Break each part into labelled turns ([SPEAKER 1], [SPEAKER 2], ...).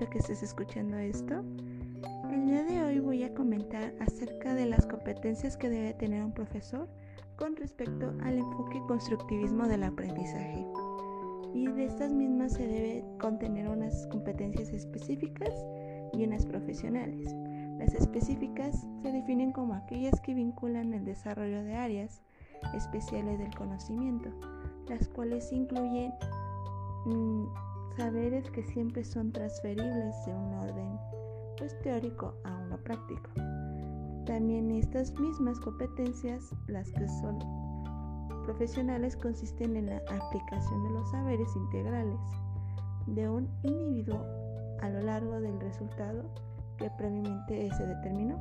[SPEAKER 1] momento que estés escuchando esto. El día de hoy voy a comentar acerca de las competencias que debe tener un profesor con respecto al enfoque constructivismo del aprendizaje. Y de estas mismas se debe contener unas competencias específicas y unas profesionales. Las específicas se definen como aquellas que vinculan el desarrollo de áreas especiales del conocimiento, las cuales incluyen mm, saberes que siempre son transferibles de un orden pues, teórico a uno práctico. También estas mismas competencias, las que son profesionales, consisten en la aplicación de los saberes integrales de un individuo a lo largo del resultado que previamente se determinó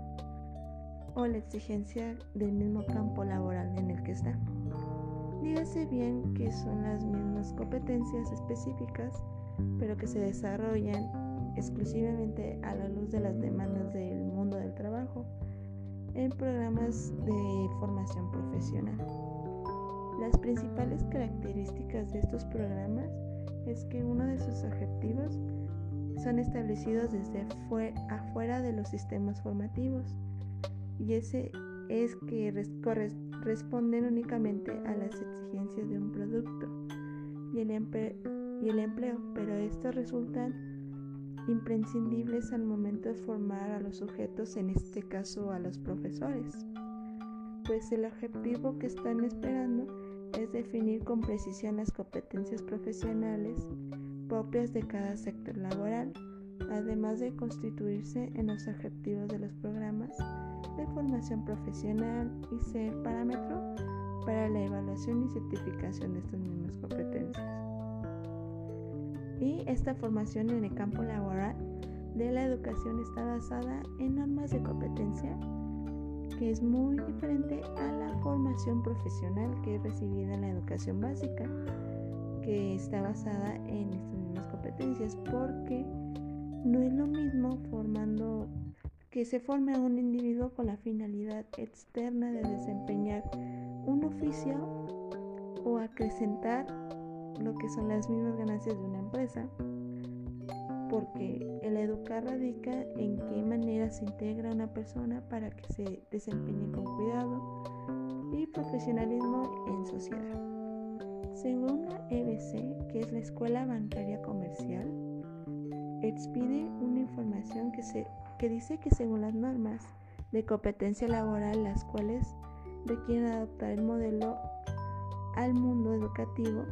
[SPEAKER 1] o la exigencia del mismo campo laboral en el que está. Dígase bien que son las mismas competencias específicas, pero que se desarrollan exclusivamente a la luz de las demandas del mundo del trabajo en programas de formación profesional. Las principales características de estos programas es que uno de sus objetivos son establecidos desde afuera de los sistemas formativos y ese es que responden únicamente a las exigencias de un producto y el, y el empleo, pero estos resultan imprescindibles al momento de formar a los sujetos, en este caso a los profesores, pues el objetivo que están esperando es definir con precisión las competencias profesionales propias de cada sector laboral, además de constituirse en los objetivos de los programas de formación profesional y ser parámetro para la evaluación y certificación de estas mismas competencias. Y esta formación en el campo laboral de la educación está basada en normas de competencia que es muy diferente a la formación profesional que es recibida en la educación básica, que está basada en estas mismas competencias, porque no es lo mismo formando que se forme a un individuo con la finalidad externa de desempeñar un oficio o acrecentar lo que son las mismas ganancias de una empresa, porque el educar radica en qué manera se integra una persona para que se desempeñe con cuidado y profesionalismo en sociedad. Según la EBC, que es la Escuela Bancaria Comercial, expide una información que, se, que dice que según las normas de competencia laboral, las cuales requieren adaptar el modelo al mundo educativo,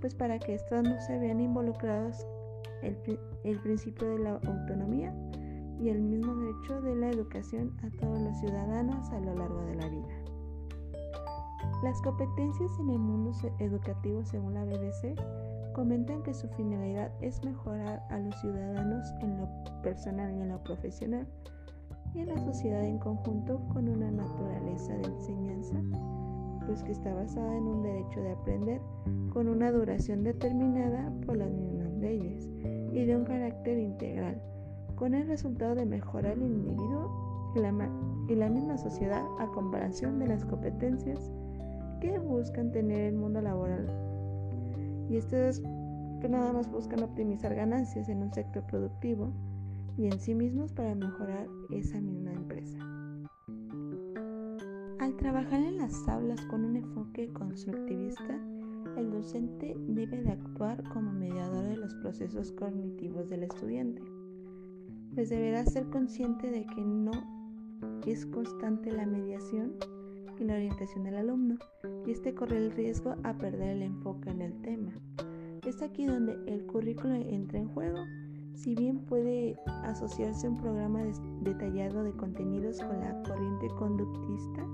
[SPEAKER 1] pues para que estos no se vean involucrados el, el principio de la autonomía y el mismo derecho de la educación a todos los ciudadanos a lo largo de la vida. Las competencias en el mundo educativo según la BBC comentan que su finalidad es mejorar a los ciudadanos en lo personal y en lo profesional y en la sociedad en conjunto con una naturaleza de enseñanza, pues que está basada en un derecho de aprender con una duración determinada por las mismas leyes y de un carácter integral, con el resultado de mejorar el individuo y la, y la misma sociedad a comparación de las competencias que buscan tener el mundo laboral. Y estos que nada más buscan optimizar ganancias en un sector productivo y en sí mismos para mejorar esa misma empresa. Al trabajar en las aulas con un enfoque constructivista, el docente debe de actuar como mediador de los procesos cognitivos del estudiante, pues deberá ser consciente de que no es constante la mediación y la orientación del alumno, y este corre el riesgo a perder el enfoque en el tema. Es aquí donde el currículo entra en juego, si bien puede asociarse un programa detallado de contenidos con la corriente conductista,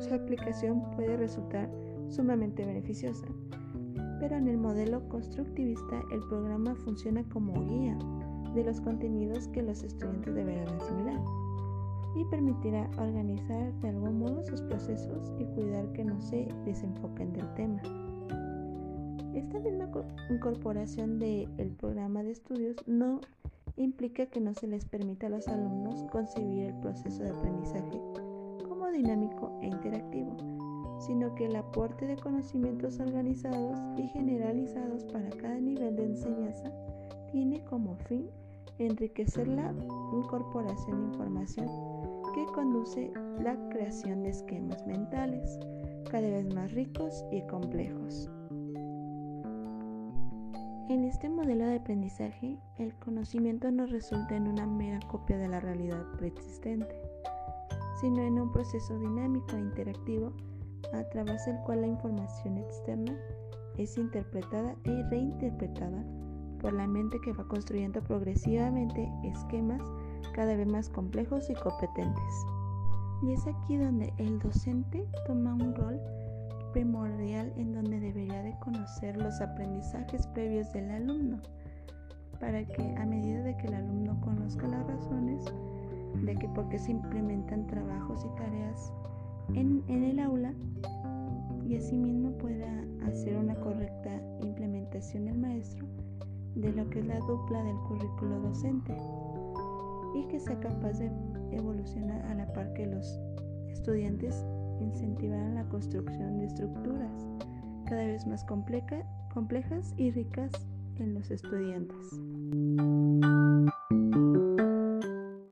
[SPEAKER 1] su aplicación puede resultar sumamente beneficiosa. Pero en el modelo constructivista el programa funciona como guía de los contenidos que los estudiantes deberán asimilar y permitirá organizar de algún modo sus procesos y cuidar que no se desenfoquen del tema. Esta misma incorporación del programa de estudios no implica que no se les permita a los alumnos concebir el proceso de aprendizaje como dinámico e interactivo, sino que el aporte de conocimientos organizados y generalizados para cada nivel de enseñanza tiene como fin enriquecer la incorporación de información que conduce la creación de esquemas mentales cada vez más ricos y complejos. En este modelo de aprendizaje, el conocimiento no resulta en una mera copia de la realidad preexistente, sino en un proceso dinámico e interactivo a través del cual la información externa es interpretada y reinterpretada por la mente que va construyendo progresivamente esquemas cada vez más complejos y competentes. Y es aquí donde el docente toma un rol primordial en donde debería de conocer los aprendizajes previos del alumno para que a medida de que el alumno conozca las razones de que por qué se implementan trabajos y tareas en, el aula y asimismo pueda hacer una correcta implementación del maestro de lo que es la dupla del currículo docente y que sea capaz de evolucionar a la par que los estudiantes incentivarán la construcción de estructuras cada vez más complejas y ricas en los estudiantes.